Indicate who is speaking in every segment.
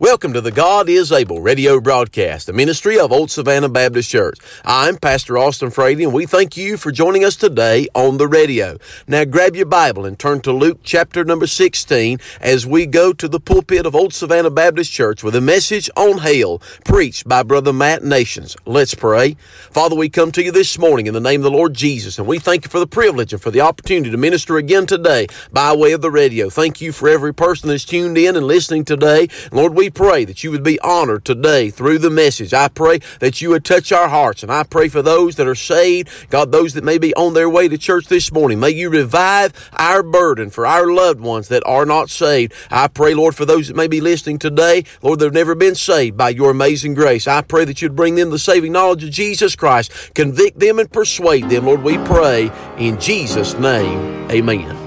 Speaker 1: Welcome to the God is Able radio broadcast, the ministry of Old Savannah Baptist Church. I'm Pastor Austin Frady, and we thank you for joining us today on the radio. Now grab your Bible and turn to Luke chapter number 16 as we go to the pulpit of Old Savannah Baptist Church with a message on hell preached by Brother Matt Nations. Let's pray. Father, we come to you this morning in the name of the Lord Jesus, and we thank you for the privilege and for the opportunity to minister again today by way of the radio. Thank you for every person that's tuned in and listening today. Lord, we pray that you would be honored today through the message. I pray that you would touch our hearts, and I pray for those that are saved, God, those that may be on their way to church this morning. May you revive our burden for our loved ones that are not saved. I pray, Lord, for those that may be listening today, Lord, that have never been saved by your amazing grace. I pray that you'd bring them the saving knowledge of Jesus Christ, convict them and persuade them. Lord, we pray in Jesus' name. Amen.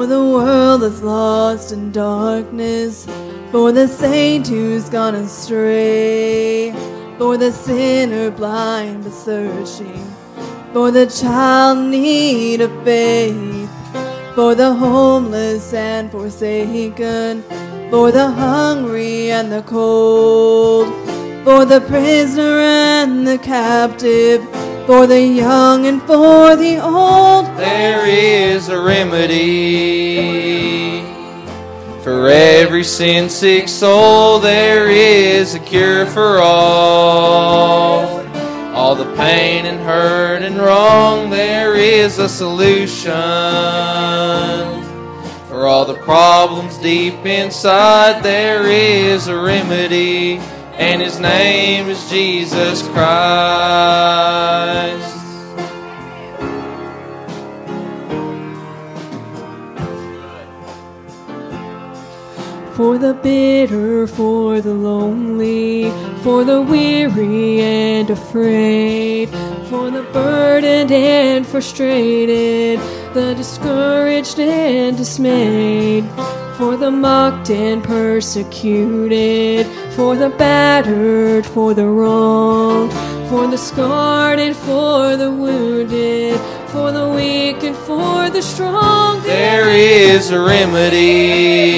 Speaker 2: For the world that's lost in darkness, for the saint who's gone astray, for the sinner blind but searching, for the child need of faith, for the homeless and forsaken, for the hungry and the cold, for the prisoner and the captive for the young and for the old.
Speaker 3: There is a remedy. For every sin sick soul, there is a cure for all. All the pain and hurt and wrong, there is a solution. For all the problems deep inside, there is a remedy and his name is Jesus Christ.
Speaker 2: The bitter, for the lonely, for the weary and afraid, for the burdened and frustrated, the discouraged and dismayed for the mocked and persecuted, for the battered, for the wronged, for the scarred and for the wounded, for the weak and for the strong.
Speaker 3: There is a remedy.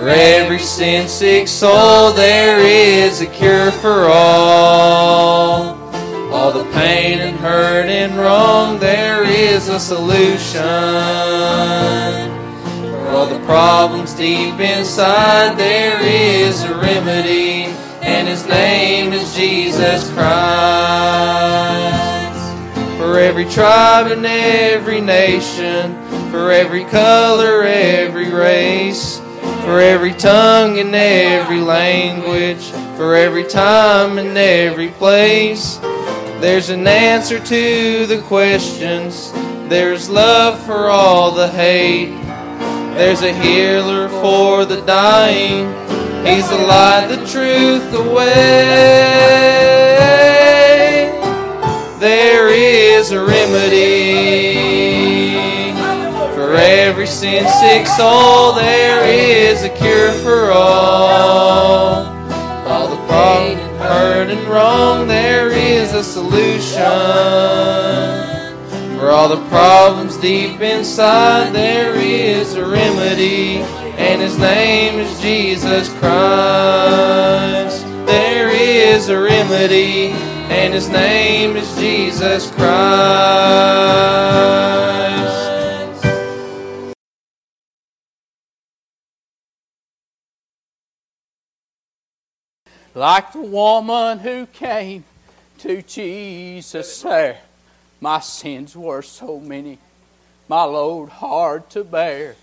Speaker 3: For every sin sick soul, oh, there is a cure for all. All the pain and hurt and wrong, there is a solution. For all the problems deep inside, there is a remedy, and His name is Jesus Christ. For every tribe and every nation, for every color, every race, for every tongue and every language, for every time and every place, there's an answer to the questions. There's love for all the hate. There's a healer for the dying. He's the light, the truth, the way. There is a remedy for every sin sick soul. There is a cure for all. All the pain and hurt and wrong, there is a solution. For all the problems deep inside, there is a remedy, and His name is Jesus Christ. There is a remedy, and His name is Jesus Christ.
Speaker 4: Like the woman who came to Jesus there my sins were so many, my load hard to bear.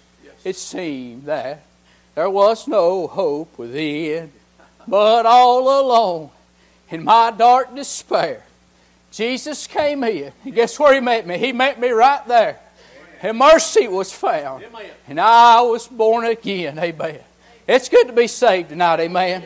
Speaker 4: It seemed that there was no hope within, but all alone in my dark despair, Jesus came in. And guess where He met me? He met me right there. And mercy was found. And I was born again. Amen. It's good to be saved tonight. Amen.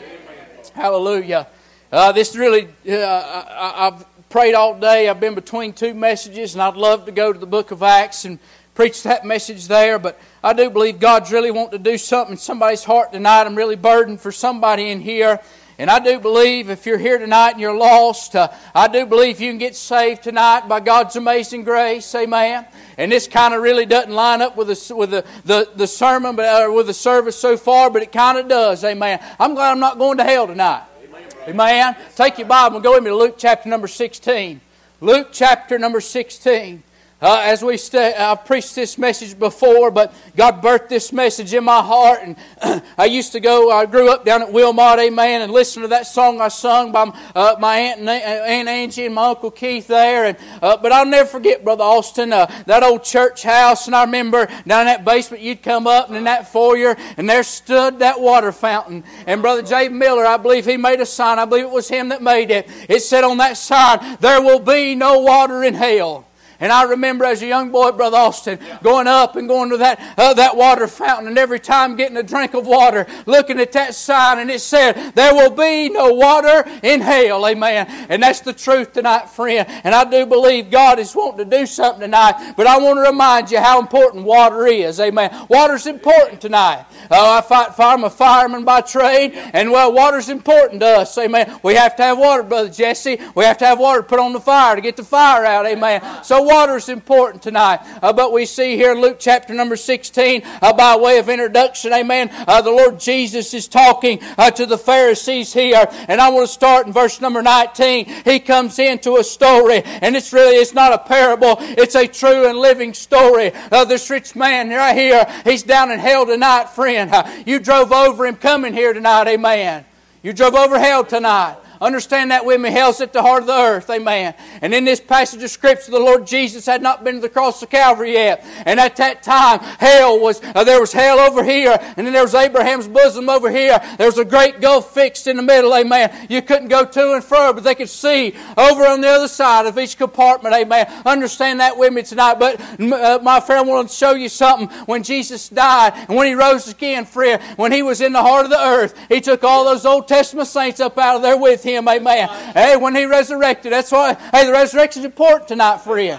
Speaker 4: Hallelujah. Uh, this really, uh, I, I've prayed all day. I've been between two messages, and I'd love to go to the book of Acts and preach that message there. But I do believe God's really wanting to do something in somebody's heart tonight. I'm really burdened for somebody in here. And I do believe if you're here tonight and you're lost, uh, I do believe you can get saved tonight by God's amazing grace. Amen. And this kind of really doesn't line up with the, with the, the, the sermon, but, uh, with the service so far, but it kind of does. Amen. I'm glad I'm not going to hell tonight. Amen. Amen. Take your Bible and go with me to Luke chapter number 16. Luke chapter number 16. Uh, as we I've preached this message before, but God birthed this message in my heart. And I used to go, I grew up down at Wilmot, amen, and listen to that song I sung by uh, my aunt, aunt Angie and my Uncle Keith there. And, uh, but I'll never forget, Brother Austin, uh, that old church house. And I remember down in that basement, you'd come up and in that foyer, and there stood that water fountain. And Brother Jay Miller, I believe he made a sign. I believe it was him that made it. It said on that sign, There will be no water in hell. And I remember as a young boy, Brother Austin, going up and going to that, uh, that water fountain, and every time getting a drink of water, looking at that sign, and it said, There will be no water in hell. Amen. And that's the truth tonight, friend. And I do believe God is wanting to do something tonight, but I want to remind you how important water is. Amen. Water's important tonight. Oh, I fight fire. I'm a fireman by trade, and well, water's important to us. Amen. We have to have water, Brother Jesse. We have to have water put on the fire to get the fire out. Amen. So water is important tonight. Uh, but we see here in Luke chapter number 16, uh, by way of introduction, amen, uh, the Lord Jesus is talking uh, to the Pharisees here. And I want to start in verse number 19. He comes into a story, and it's really, it's not a parable, it's a true and living story. Uh, this rich man right here, he's down in hell tonight, friend. Uh, you drove over him coming here tonight, amen. You drove over hell tonight. Understand that with me. Hell's at the heart of the earth. Amen. And in this passage of Scripture, the Lord Jesus had not been to the cross of Calvary yet. And at that time, hell was, uh, there was hell over here, and then there was Abraham's bosom over here. There was a great gulf fixed in the middle. Amen. You couldn't go to and fro, but they could see over on the other side of each compartment. Amen. Understand that with me tonight. But uh, my friend, I want to show you something. When Jesus died and when he rose again, friend, when he was in the heart of the earth, he took all those Old Testament saints up out of there with him him. Amen. Hey, when he resurrected, that's why, hey, the resurrection is important tonight you.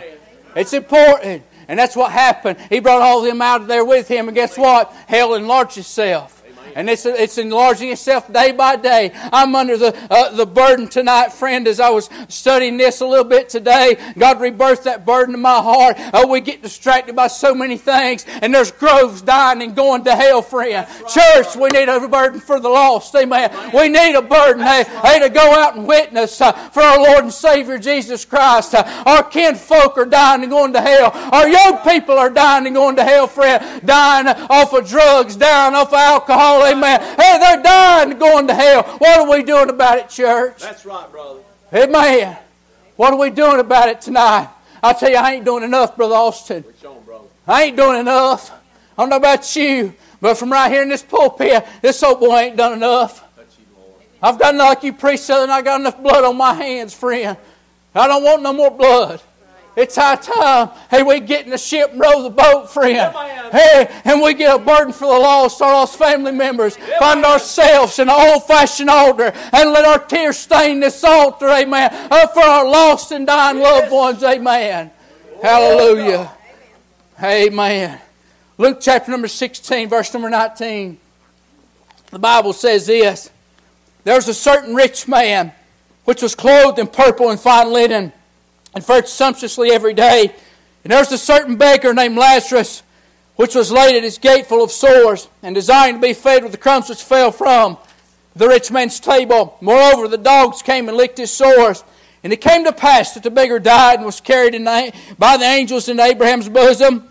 Speaker 4: It's important. And that's what happened. He brought all of them out of there with him. And guess what? Hell enlarged itself. And it's, it's enlarging itself day by day. I'm under the, uh, the burden tonight, friend, as I was studying this a little bit today. God rebirthed that burden in my heart. Oh, we get distracted by so many things, and there's groves dying and going to hell, friend. Church, we need a burden for the lost. Amen. We need a burden, hey, hey to go out and witness uh, for our Lord and Savior Jesus Christ. Uh, our kinfolk are dying and going to hell. Our young people are dying and going to hell, friend. Dying off of drugs, dying off of alcohol, amen. Hey, they're dying going to hell. What are we doing about it, church?
Speaker 1: That's right, brother.
Speaker 4: Amen. What are we doing about it tonight? I tell you, I ain't doing enough, Brother Austin. I ain't doing enough. I don't know about you, but from right here in this pulpit, this old boy ain't done enough. I've got enough, like you preach, and I got enough blood on my hands, friend. I don't want no more blood. It's high time. Hey, we get in the ship and row the boat, friend. Hey, and we get a burden for the lost, our lost family members. Find ourselves in an old fashioned altar and let our tears stain this altar, amen. Uh, for our lost and dying loved ones, amen. Hallelujah. Amen. Luke chapter number 16, verse number 19. The Bible says this There's a certain rich man which was clothed in purple and fine linen and fed sumptuously every day. And there was a certain baker named Lazarus, which was laid at his gate full of sores, and desiring to be fed with the crumbs which fell from the rich man's table. Moreover, the dogs came and licked his sores. And it came to pass that the beggar died and was carried by the angels into Abraham's bosom.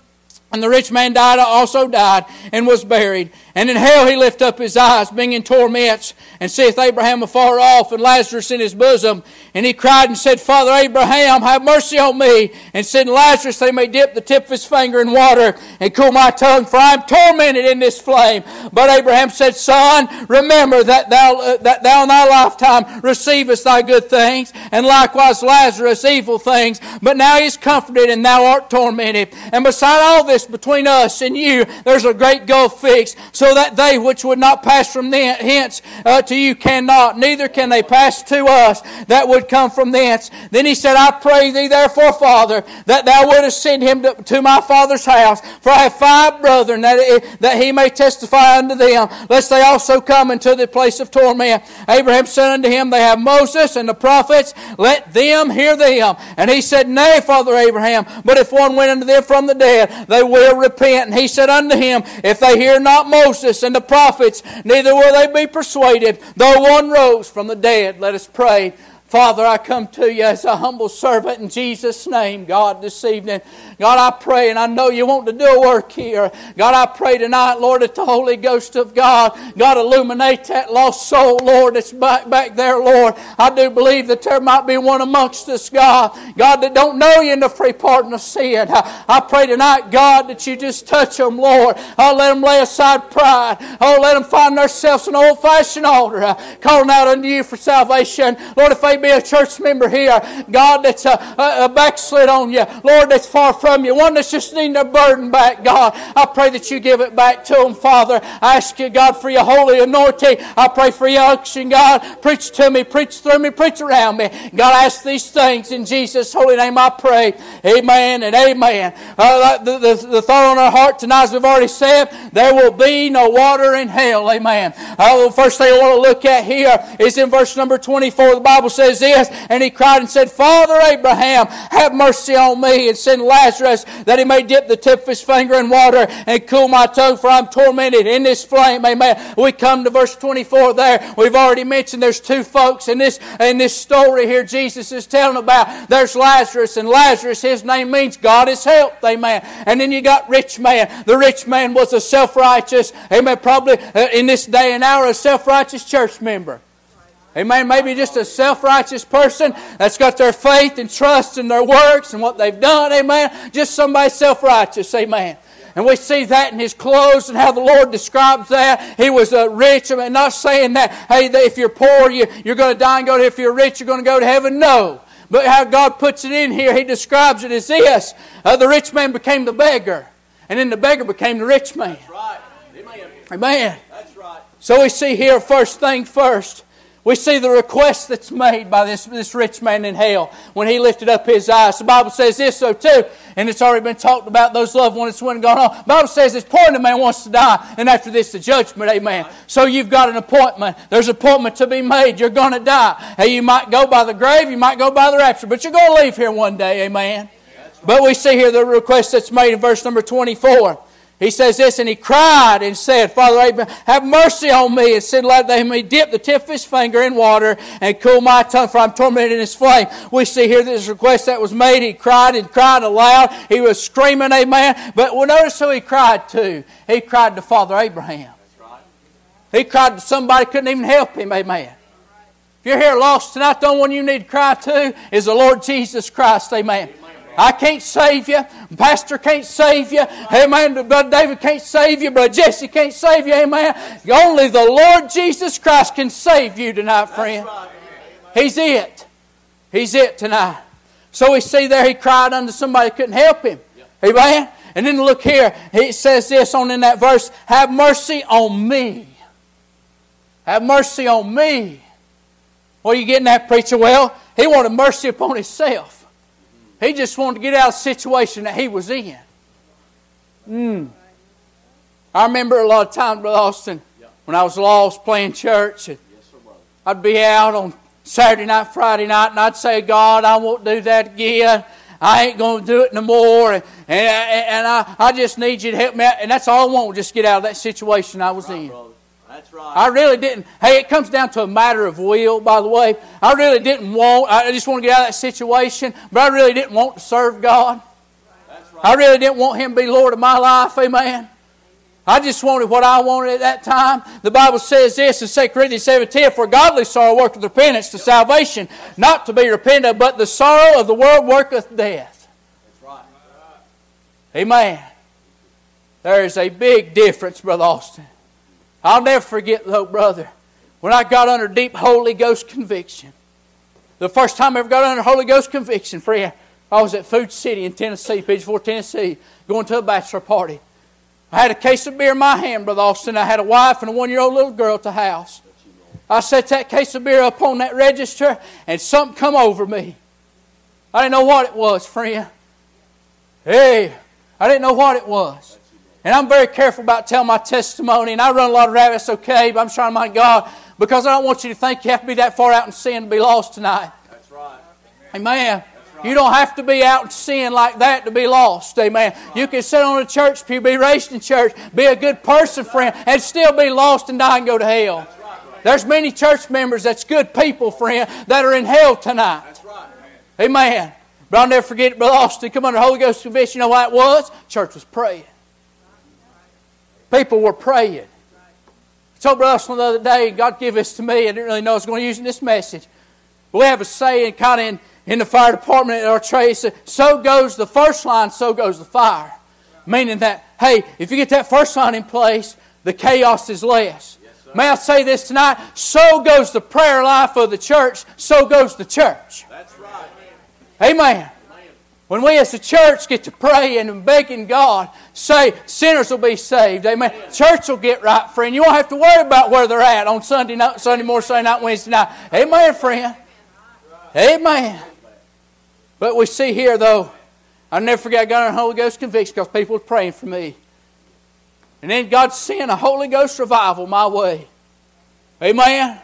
Speaker 4: And the rich man died, also died, and was buried. And in hell he lift up his eyes, being in torments, and seeth Abraham afar off, and Lazarus in his bosom. And he cried and said, Father Abraham, have mercy on me, and send Lazarus that he may dip the tip of his finger in water, and cool my tongue, for I am tormented in this flame. But Abraham said, Son, remember that thou, uh, that thou in thy lifetime receivest thy good things, and likewise Lazarus evil things. But now he is comforted, and thou art tormented. And beside all this, this between us and you, there's a great gulf fixed, so that they which would not pass from hence uh, to you cannot, neither can they pass to us that would come from thence. Then he said, I pray thee therefore, Father, that thou wouldest send him to, to my father's house, for I have five brethren, that, that he may testify unto them, lest they also come into the place of torment. Abraham said unto him, They have Moses and the prophets, let them hear them. And he said, Nay, Father Abraham, but if one went unto them from the dead, they will repent. And he said unto him, If they hear not Moses and the prophets, neither will they be persuaded, though one rose from the dead. Let us pray. Father, I come to you as a humble servant in Jesus' name, God, this evening. God, I pray, and I know you want to do a work here. God, I pray tonight, Lord, that the Holy Ghost of God, God, illuminate that lost soul, Lord, that's back, back there, Lord. I do believe that there might be one amongst us, God, God, that don't know you in the free pardon of sin. I, I pray tonight, God, that you just touch them, Lord. Oh, let them lay aside pride. Oh, let them find themselves an old fashioned altar, uh, calling out unto you for salvation. Lord, if they be a church member here, God, that's a, a, a backslid on you, Lord, that's far from you, one that's just needing their burden back, God. I pray that you give it back to them, Father. I ask you, God, for your holy anointing. I pray for your unction, God. Preach to me, preach through me, preach around me. God, I ask these things in Jesus' holy name. I pray. Amen and amen. Uh, the, the, the thought on our heart tonight, as we've already said, there will be no water in hell. Amen. Uh, the first thing I want to look at here is in verse number 24. The Bible says this, and he cried and said, Father Abraham, have mercy on me, and send Lazarus that he may dip the tip of his finger in water and cool my tongue, for I'm tormented in this flame. Amen. We come to verse 24 there. We've already mentioned there's two folks in this, in this story here Jesus is telling about. There's Lazarus, and Lazarus, his name means God is helped. Amen. And then you got rich man. The rich man was a self-righteous, amen, probably uh, in this day and hour, a self-righteous church member. Amen. Maybe just a self righteous person that's got their faith and trust in their works and what they've done. Amen. Just somebody self righteous. Amen. And we see that in his clothes and how the Lord describes that. He was uh, rich. I mean, not saying that, hey, that if you're poor, you, you're going to die and go to, if you're rich, you're going to go to heaven. No. But how God puts it in here, he describes it as this. Uh, the rich man became the beggar. And then the beggar became the rich man.
Speaker 1: That's right. Amen.
Speaker 4: Amen.
Speaker 1: That's right.
Speaker 4: So we see here, first thing first, we see the request that's made by this, this rich man in hell when he lifted up his eyes. The Bible says this so too, and it's already been talked about those loved ones that's went gone on. The Bible says this poor man wants to die, and after this the judgment, amen. So you've got an appointment. There's an appointment to be made. You're going to die. Hey, you might go by the grave, you might go by the rapture, but you're going to leave here one day, amen. But we see here the request that's made in verse number 24. He says this, and he cried and said, Father Abraham, have mercy on me, and said, Let him dip the tip of his finger in water and cool my tongue, for I'm tormented in his flame. We see here this request that was made. He cried and cried aloud. He was screaming, Amen. But well, notice who he cried to. He cried to Father Abraham. He cried to somebody couldn't even help him, Amen. If you're here lost tonight, the only one you need to cry to is the Lord Jesus Christ, Amen. I can't save you. Pastor can't save you. Amen. Brother David can't save you. Brother Jesse can't save you. Amen. Only the Lord Jesus Christ can save you tonight, friend. He's it. He's it tonight. So we see there he cried unto somebody that couldn't help him. Amen. And then look here. He says this on in that verse Have mercy on me. Have mercy on me. What are you getting at, preacher? Well, he wanted mercy upon himself. He just wanted to get out of the situation that he was in. Mm. I remember a lot of times, Brother Austin, when I was lost playing church, and I'd be out on Saturday night, Friday night, and I'd say, God, I won't do that again. I ain't going to do it no more. And, and, and I, I just need you to help me out. And that's all I want, just get out of that situation I was right, in. Brother.
Speaker 1: That's right.
Speaker 4: I really didn't. Hey, it comes down to a matter of will, by the way. I really didn't want, I just want to get out of that situation, but I really didn't want to serve God. That's right. I really didn't want Him to be Lord of my life, amen. I just wanted what I wanted at that time. The Bible says this in 2 Corinthians 17 For godly sorrow worketh repentance to salvation, not to be repented of, but the sorrow of the world worketh death.
Speaker 1: That's right.
Speaker 4: Amen. There is a big difference, Brother Austin. I'll never forget, though, brother, when I got under deep Holy Ghost conviction. The first time I ever got under Holy Ghost conviction, friend, I was at Food City in Tennessee, 4, Tennessee, going to a bachelor party. I had a case of beer in my hand, Brother Austin. I had a wife and a one year old little girl at the house. I set that case of beer up on that register, and something come over me. I didn't know what it was, friend. Hey, I didn't know what it was. And I'm very careful about telling my testimony, and I run a lot of rabbits, okay, but I'm trying to mind God because I don't want you to think you have to be that far out in sin to be lost tonight.
Speaker 1: That's right.
Speaker 4: Amen. You don't have to be out in sin like that to be lost. Amen. You can sit on a church pew, be raised in church, be a good person, friend, and still be lost and die and go to hell. There's many church members that's good people, friend, that are in hell tonight.
Speaker 1: That's right.
Speaker 4: Amen. But I'll never forget it, Brother Austin. Come under Holy Ghost conviction. You know what it was? Church was praying. People were praying. I told Brother Austin the other day, God gave this to me. I didn't really know I was going to use in this message. But we have a saying kind of in, in the fire department at our trade. So goes the first line, so goes the fire. Meaning that, hey, if you get that first line in place, the chaos is less. May I say this tonight? So goes the prayer life of the church, so goes the church.
Speaker 1: That's right.
Speaker 4: Amen. When we as a church get to praying and begging God, say sinners will be saved. Amen. Church will get right, friend. You won't have to worry about where they're at on Sunday night, Sunday morning, Sunday night, Wednesday night. Amen, friend. Amen. But we see here, though, I'll never forget I got a Holy Ghost conviction because people were praying for me. And then God sent a Holy Ghost revival my way. Amen.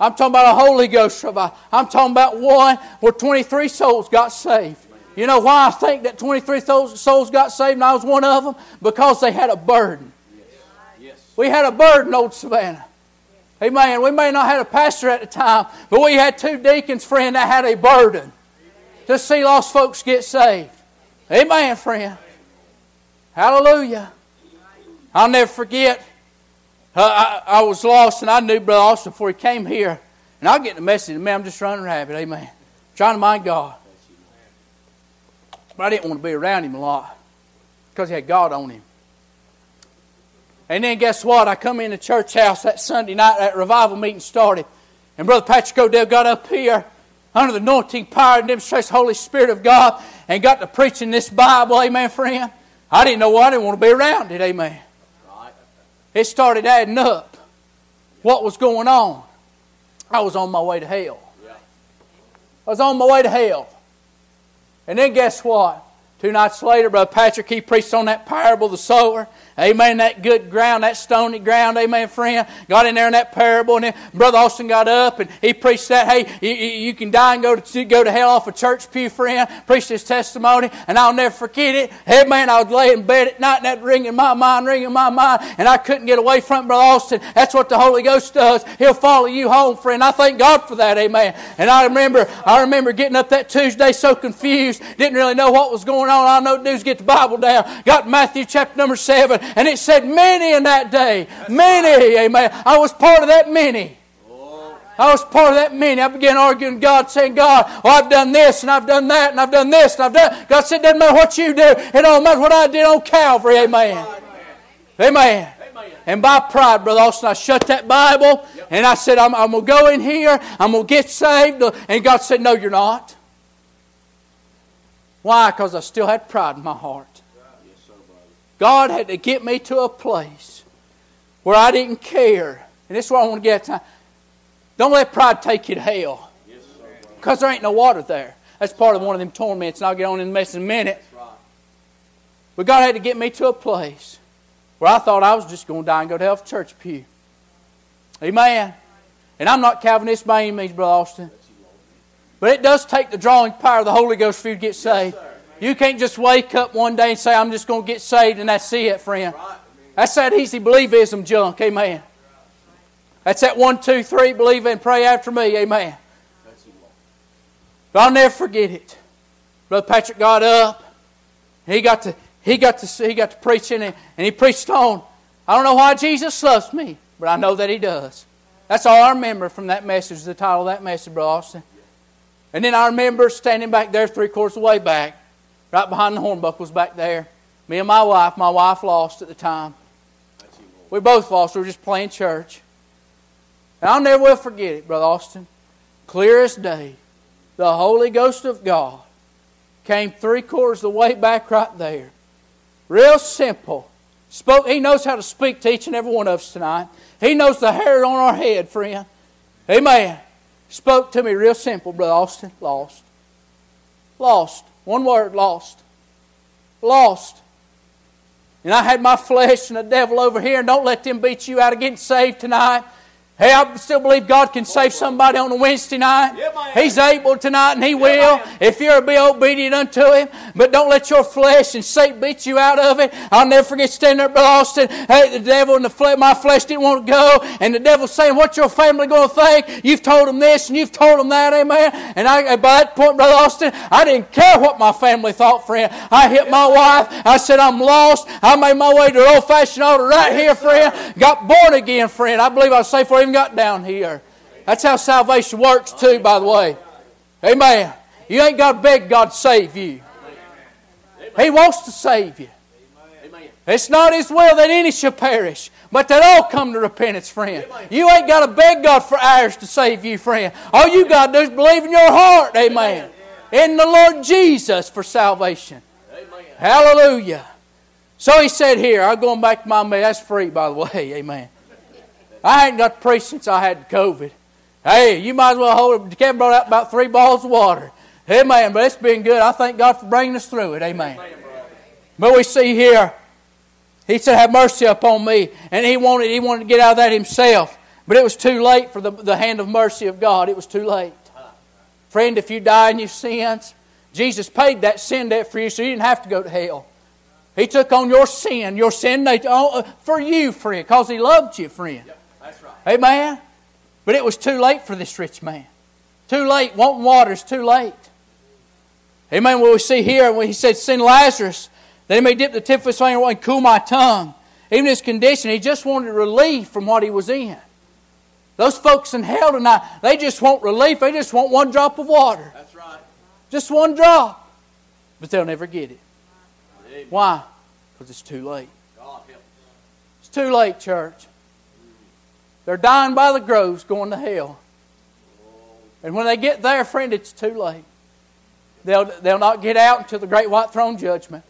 Speaker 4: I'm talking about a Holy Ghost revival. I'm talking about one where 23 souls got saved. You know why I think that 23 souls got saved and I was one of them? Because they had a burden.
Speaker 1: Yes.
Speaker 4: We had a burden, old Savannah. Amen. We may not have had a pastor at the time, but we had two deacons, friend, that had a burden to see lost folks get saved. Amen, friend. Hallelujah. I'll never forget. Uh, I, I, was lost, and I knew Brother Austin before he came here. And I'll get the message, man, I'm just running rabbit. Amen. Trying to mind God. But I didn't want to be around him a lot because he had God on him. And then guess what? I come in the church house that Sunday night, that revival meeting started. And Brother Patrick Odell got up here under the anointing power and demonstration the Holy Spirit of God and got to preaching this Bible. Amen, friend. I didn't know I didn't want to be around it. Amen. It started adding up what was going on. I was on my way to hell. I was on my way to hell. And then guess what? Two nights later, Brother Patrick, he preached on that parable the sower. Amen. That good ground, that stony ground. Amen, friend. Got in there in that parable, and then Brother Austin got up and he preached that. Hey, you, you can die and go to go to hell off a church pew, friend. Preached his testimony, and I'll never forget it. Hey, man, I would lay in bed at night, and that ringing in my mind, ringing in my mind, and I couldn't get away from it, Brother Austin. That's what the Holy Ghost does. He'll follow you home, friend. I thank God for that. Amen. And I remember, I remember getting up that Tuesday so confused, didn't really know what was going on. All I know to do is get the Bible down. Got Matthew chapter number seven. And it said, Many in that day. Many. Amen. I was part of that many. I was part of that many. I began arguing God, saying, God, well, I've done this and I've done that and I've done this and I've done. God said, doesn't matter what you do. It don't matter what I did on Calvary. Amen. Amen. And by pride, Brother Austin, I shut that Bible and I said, I'm, I'm going to go in here. I'm going to get saved. And God said, No, you're not. Why? Because I still had pride in my heart. God had to get me to a place where I didn't care. And this is what I want to get to. Don't let pride take you to hell. Because there ain't no water there. That's part of one of them torments, and I'll get on in the mess in a minute. But God had to get me to a place where I thought I was just going to die and go to hell for church pew. Amen. And I'm not Calvinist by any means, Brother Austin. But it does take the drawing power of the Holy Ghost for you to get saved. You can't just wake up one day and say, I'm just going to get saved and that's it, friend. That's that easy believism junk. Amen. That's that one, two, three, believe and pray after me. Amen. But I'll never forget it. Brother Patrick got up. He got to he got to he got to preaching and, and he preached on. I don't know why Jesus loves me, but I know that he does. That's all I remember from that message, the title of that message, Brother Austin. And then I remember standing back there three quarters of the way back right behind the hornbuckles back there. Me and my wife, my wife lost at the time. We both lost. We were just playing church. And I'll never will forget it, Brother Austin. Clear as day, the Holy Ghost of God came three quarters of the way back right there Real simple. Spoke, he knows how to speak to each and every one of us tonight. He knows the hair on our head, friend. Amen. Spoke to me real simple, Brother Austin. Lost. Lost. One word, lost. Lost. And I had my flesh and the devil over here, and don't let them beat you out of getting saved tonight. Hey, I still believe God can save somebody on a Wednesday night. He's able tonight, and He will if you'll be obedient unto Him. But don't let your flesh and Satan beat you out of it. I'll never forget standing there, Brother Austin. Hey, the devil and the flesh, my flesh didn't want to go, and the devil saying, "What's your family going to think? You've told them this and you've told them that, Amen." And I, by that point, Brother Austin, I didn't care what my family thought, friend. I hit my wife. I said, "I'm lost." I made my way to the old-fashioned altar right here, friend. Got born again, friend. I believe I was saved for even got down here. That's how salvation works, too, by the way. Amen. You ain't got to beg God to save you. He wants to save you. It's not His will that any shall perish, but that all come to repentance, friend. You ain't got to beg God for hours to save you, friend. All you got to do is believe in your heart, amen. In the Lord Jesus for salvation. Hallelujah. So he said here, I'm going back to my mail. That's free, by the way, amen. I ain't got to preach since I had COVID. Hey, you might as well hold it. Kevin brought out about three balls of water. Amen. But it's been good. I thank God for bringing us through it. Amen. But we see here, he said, Have mercy upon me. And he wanted, he wanted to get out of that himself. But it was too late for the, the hand of mercy of God. It was too late. Friend, if you die in your sins, Jesus paid that sin debt for you, so you didn't have to go to hell. He took on your sin, your sin nature, uh, for you, friend, because He loved you, friend. Amen? But it was too late for this rich man. Too late. Wanting water is too late. Amen. What we see here, when he said, Send Lazarus, that he may dip the tip of his finger and cool my tongue. Even his condition, he just wanted relief from what he was in. Those folks in hell tonight, they just want relief. They just want one drop of water.
Speaker 1: That's right.
Speaker 4: Just one drop. But they'll never get it. Why? Because it's too late. It's too late, church. They're dying by the groves going to hell. And when they get there, friend, it's too late. They'll, they'll not get out until the great white throne judgment.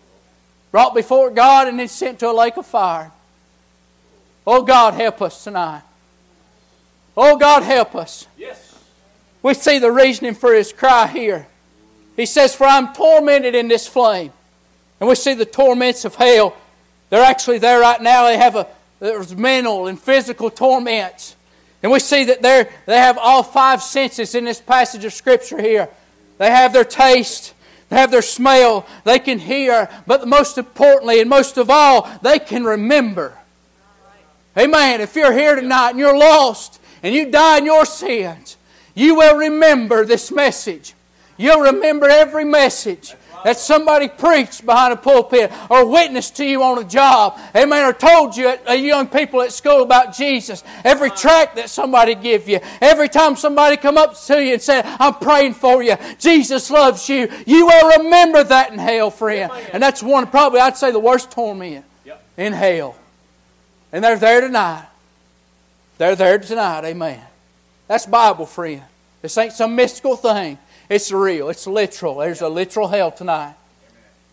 Speaker 4: Brought before God and then sent to a lake of fire. Oh, God, help us tonight. Oh, God, help us.
Speaker 1: Yes.
Speaker 4: We see the reasoning for his cry here. He says, For I'm tormented in this flame. And we see the torments of hell. They're actually there right now. They have a, there's mental and physical torments. And we see that they they have all five senses in this passage of Scripture here. They have their taste, they have their smell, they can hear, but most importantly and most of all, they can remember. Amen. If you're here tonight and you're lost and you die in your sins, you will remember this message. You'll remember every message that somebody preached behind a pulpit or witnessed to you on a job, amen, or told you, at, uh, young people at school about Jesus. Every tract that somebody give you, every time somebody come up to you and said, I'm praying for you, Jesus loves you, you will remember that in hell, friend. And that's one, probably, I'd say, the worst torment in hell. And they're there tonight. They're there tonight, amen. That's Bible, friend. This ain't some mystical thing. It's real. It's literal. There's a literal hell tonight.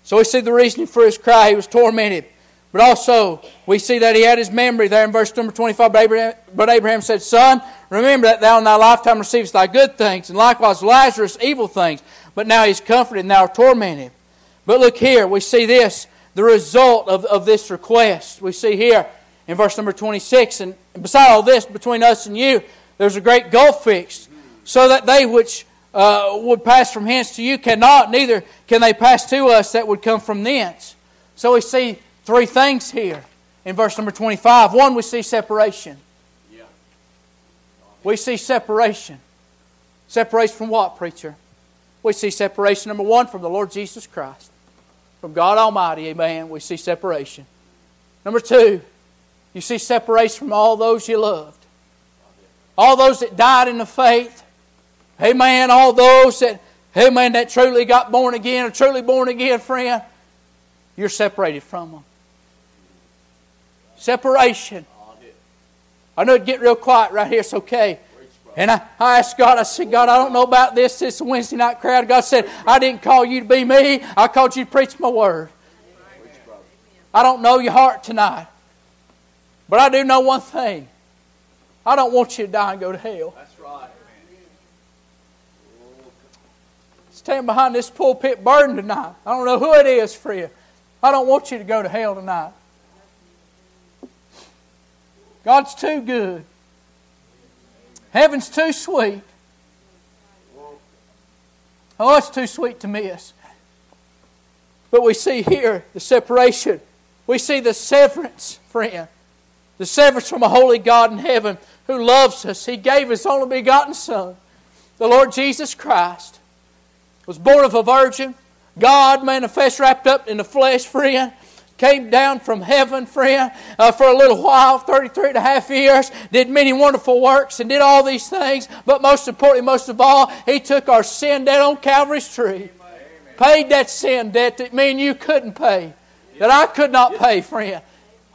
Speaker 4: So we see the reasoning for his cry. He was tormented. But also, we see that he had his memory there in verse number 25. But Abraham, but Abraham said, Son, remember that thou in thy lifetime receivest thy good things, and likewise Lazarus evil things. But now he's comforted, and thou art tormented. But look here, we see this, the result of, of this request. We see here in verse number 26, and beside all this, between us and you, there's a great gulf fixed, so that they which uh, would pass from hence to you cannot, neither can they pass to us that would come from thence. So we see three things here in verse number 25. One, we see separation. Yeah. We see separation. Separation from what, preacher? We see separation, number one, from the Lord Jesus Christ. From God Almighty, amen. We see separation. Number two, you see separation from all those you loved. All those that died in the faith Amen. All those that, amen, that truly got born again, or truly born again, friend, you're separated from them. Separation. I know it get real quiet right here. It's okay. And I, I asked God, I said, God, I don't know about this. This Wednesday night crowd. God said, I didn't call you to be me. I called you to preach my word. I don't know your heart tonight. But I do know one thing. I don't want you to die and go to hell. Stand behind this pulpit burden tonight. I don't know who it is for you. I don't want you to go to hell tonight. God's too good. Heaven's too sweet. Oh, it's too sweet to miss. But we see here the separation. We see the severance, friend. The severance from a holy God in heaven who loves us. He gave His only begotten Son, the Lord Jesus Christ. Was born of a virgin. God manifest wrapped up in the flesh, friend came down from heaven, friend, uh, for a little while, 33 and a half years, did many wonderful works and did all these things. But most importantly, most of all, He took our sin debt on Calvary's tree. Amen. Paid that sin debt that me and you couldn't pay, that I could not pay, friend.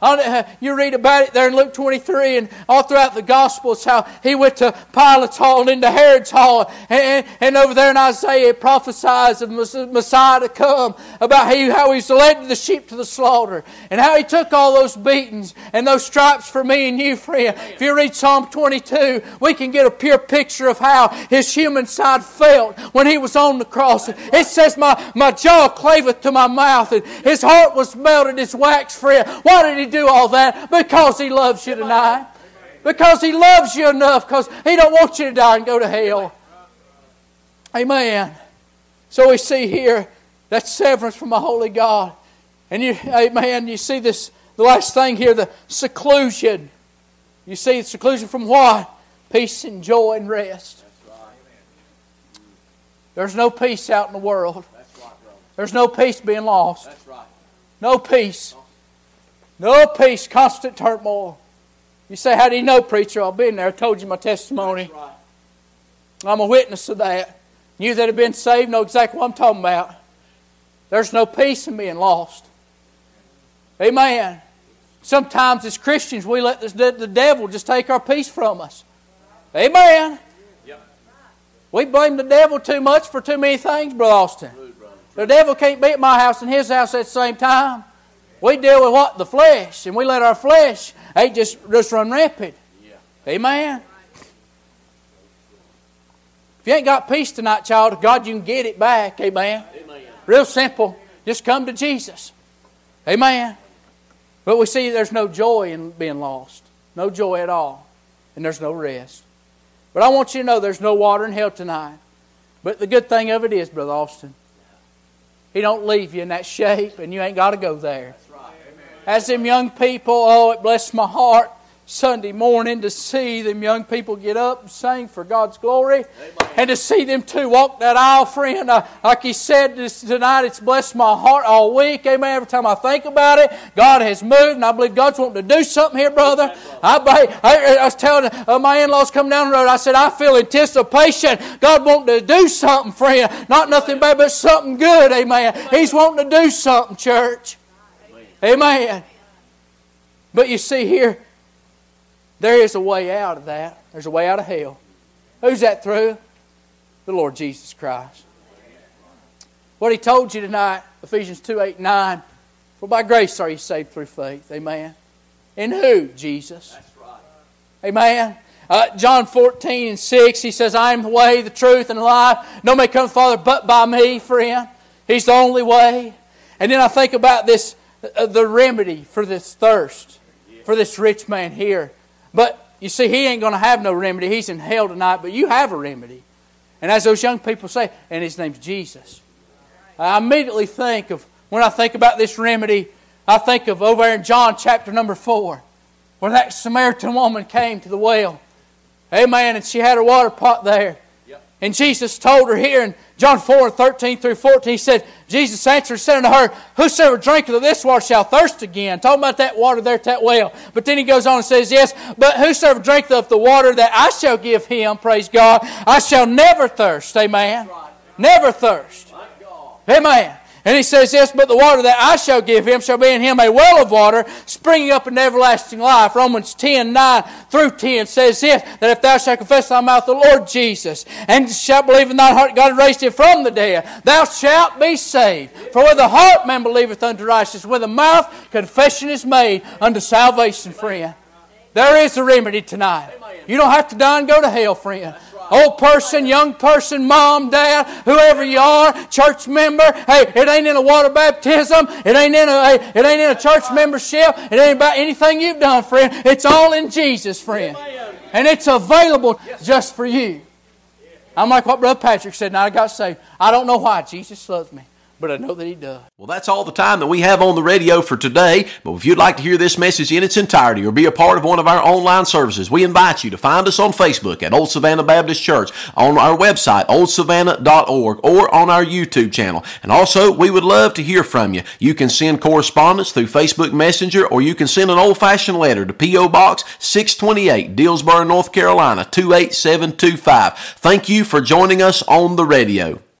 Speaker 4: You read about it there in Luke 23 and all throughout the Gospels how he went to Pilate's hall and into Herod's hall. And, and over there in Isaiah it prophesies of Messiah to come about how he's led the sheep to the slaughter and how he took all those beatings and those stripes for me and you, friend. If you read Psalm 22, we can get a pure picture of how his human side felt when he was on the cross. It says, My, my jaw claveth to my mouth and his heart was melted as wax, friend. Why did he do all that? Because He loves you tonight. Because He loves you enough. Because He don't want you to die and go to hell. Amen. So we see here that severance from a holy God. And you, amen, you see this, the last thing here, the seclusion. You see the seclusion from what? Peace and joy and rest. There's no peace out in the world. There's no peace being lost. No peace. No peace, constant turmoil. You say, How do you know, preacher? I've been there. I told you my testimony. Right. I'm a witness of that. You that have been saved know exactly what I'm talking about. There's no peace in being lost. Amen. Sometimes as Christians, we let the, the devil just take our peace from us. Amen. Yep. We blame the devil too much for too many things, Brother Austin. The devil can't be at my house and his house at the same time. We deal with what? The flesh. And we let our flesh hey, just, just run rampant. Yeah. Amen. If you ain't got peace tonight, child, God, you can get it back. Amen. Amen. Real simple. Just come to Jesus. Amen. But we see there's no joy in being lost. No joy at all. And there's no rest. But I want you to know there's no water in hell tonight. But the good thing of it is, Brother Austin, He don't leave you in that shape and you ain't got to go there. As them young people, oh, it blessed my heart Sunday morning to see them young people get up and sing for God's glory. Amen. And to see them two walk that aisle, friend. Uh, like he said this tonight, it's blessed my heart all week. Amen. Every time I think about it, God has moved, and I believe God's wanting to do something here, brother. I, I, I was telling uh, my in laws come down the road, I said, I feel anticipation. God wanting to do something, friend. Not nothing bad, but something good. Amen. He's wanting to do something, church. Amen. But you see here, there is a way out of that. There's a way out of hell. Who's that through? The Lord Jesus Christ. What he told you tonight, Ephesians 2 8 9. For by grace are you saved through faith. Amen. In who? Jesus. That's right. Amen. Uh, John 14 and 6, he says, I am the way, the truth, and the life. No man come to the Father but by me, friend. He's the only way. And then I think about this Uh, the remedy for this thirst, for this rich man here. But you see, he ain't going to have no remedy. He's in hell tonight, but you have a remedy. And as those young people say, and his name's Jesus. I immediately think of, when I think about this remedy, I think of over in John chapter number 4, where that Samaritan woman came to the well. Amen. And she had her water pot there. And Jesus told her here in John 4 13 through 14, he said, Jesus answered, said unto her, Whosoever drinketh of this water shall thirst again. Talking about that water there at that well. But then he goes on and says, Yes, but whosoever drinketh of the water that I shall give him, praise God, I shall never thirst. Amen. Right. Never thirst. Amen. And he says this, but the water that I shall give him shall be in him a well of water, springing up in everlasting life. Romans 10, 9 through 10 says this, that if thou shalt confess thy mouth the Lord Jesus, and shalt believe in thine heart God raised him from the dead, thou shalt be saved. For with the heart man believeth unto righteousness, with the mouth confession is made unto salvation, friend. There is a remedy tonight. You don't have to die and go to hell, friend old person, young person, mom, dad, whoever you are, church member. Hey, it ain't in a water baptism. It ain't in a it ain't in a church membership. It ain't about anything you've done, friend. It's all in Jesus, friend. And it's available just for you. I'm like what Brother Patrick said, now I got saved. I don't know why. Jesus loves me but I know that He does.
Speaker 1: Well, that's all the time that we have on the radio for today. But if you'd like to hear this message in its entirety or be a part of one of our online services, we invite you to find us on Facebook at Old Savannah Baptist Church, on our website, oldsavannah.org, or on our YouTube channel. And also, we would love to hear from you. You can send correspondence through Facebook Messenger, or you can send an old fashioned letter to P.O. Box 628, Dillsboro, North Carolina 28725. Thank you for joining us on the radio.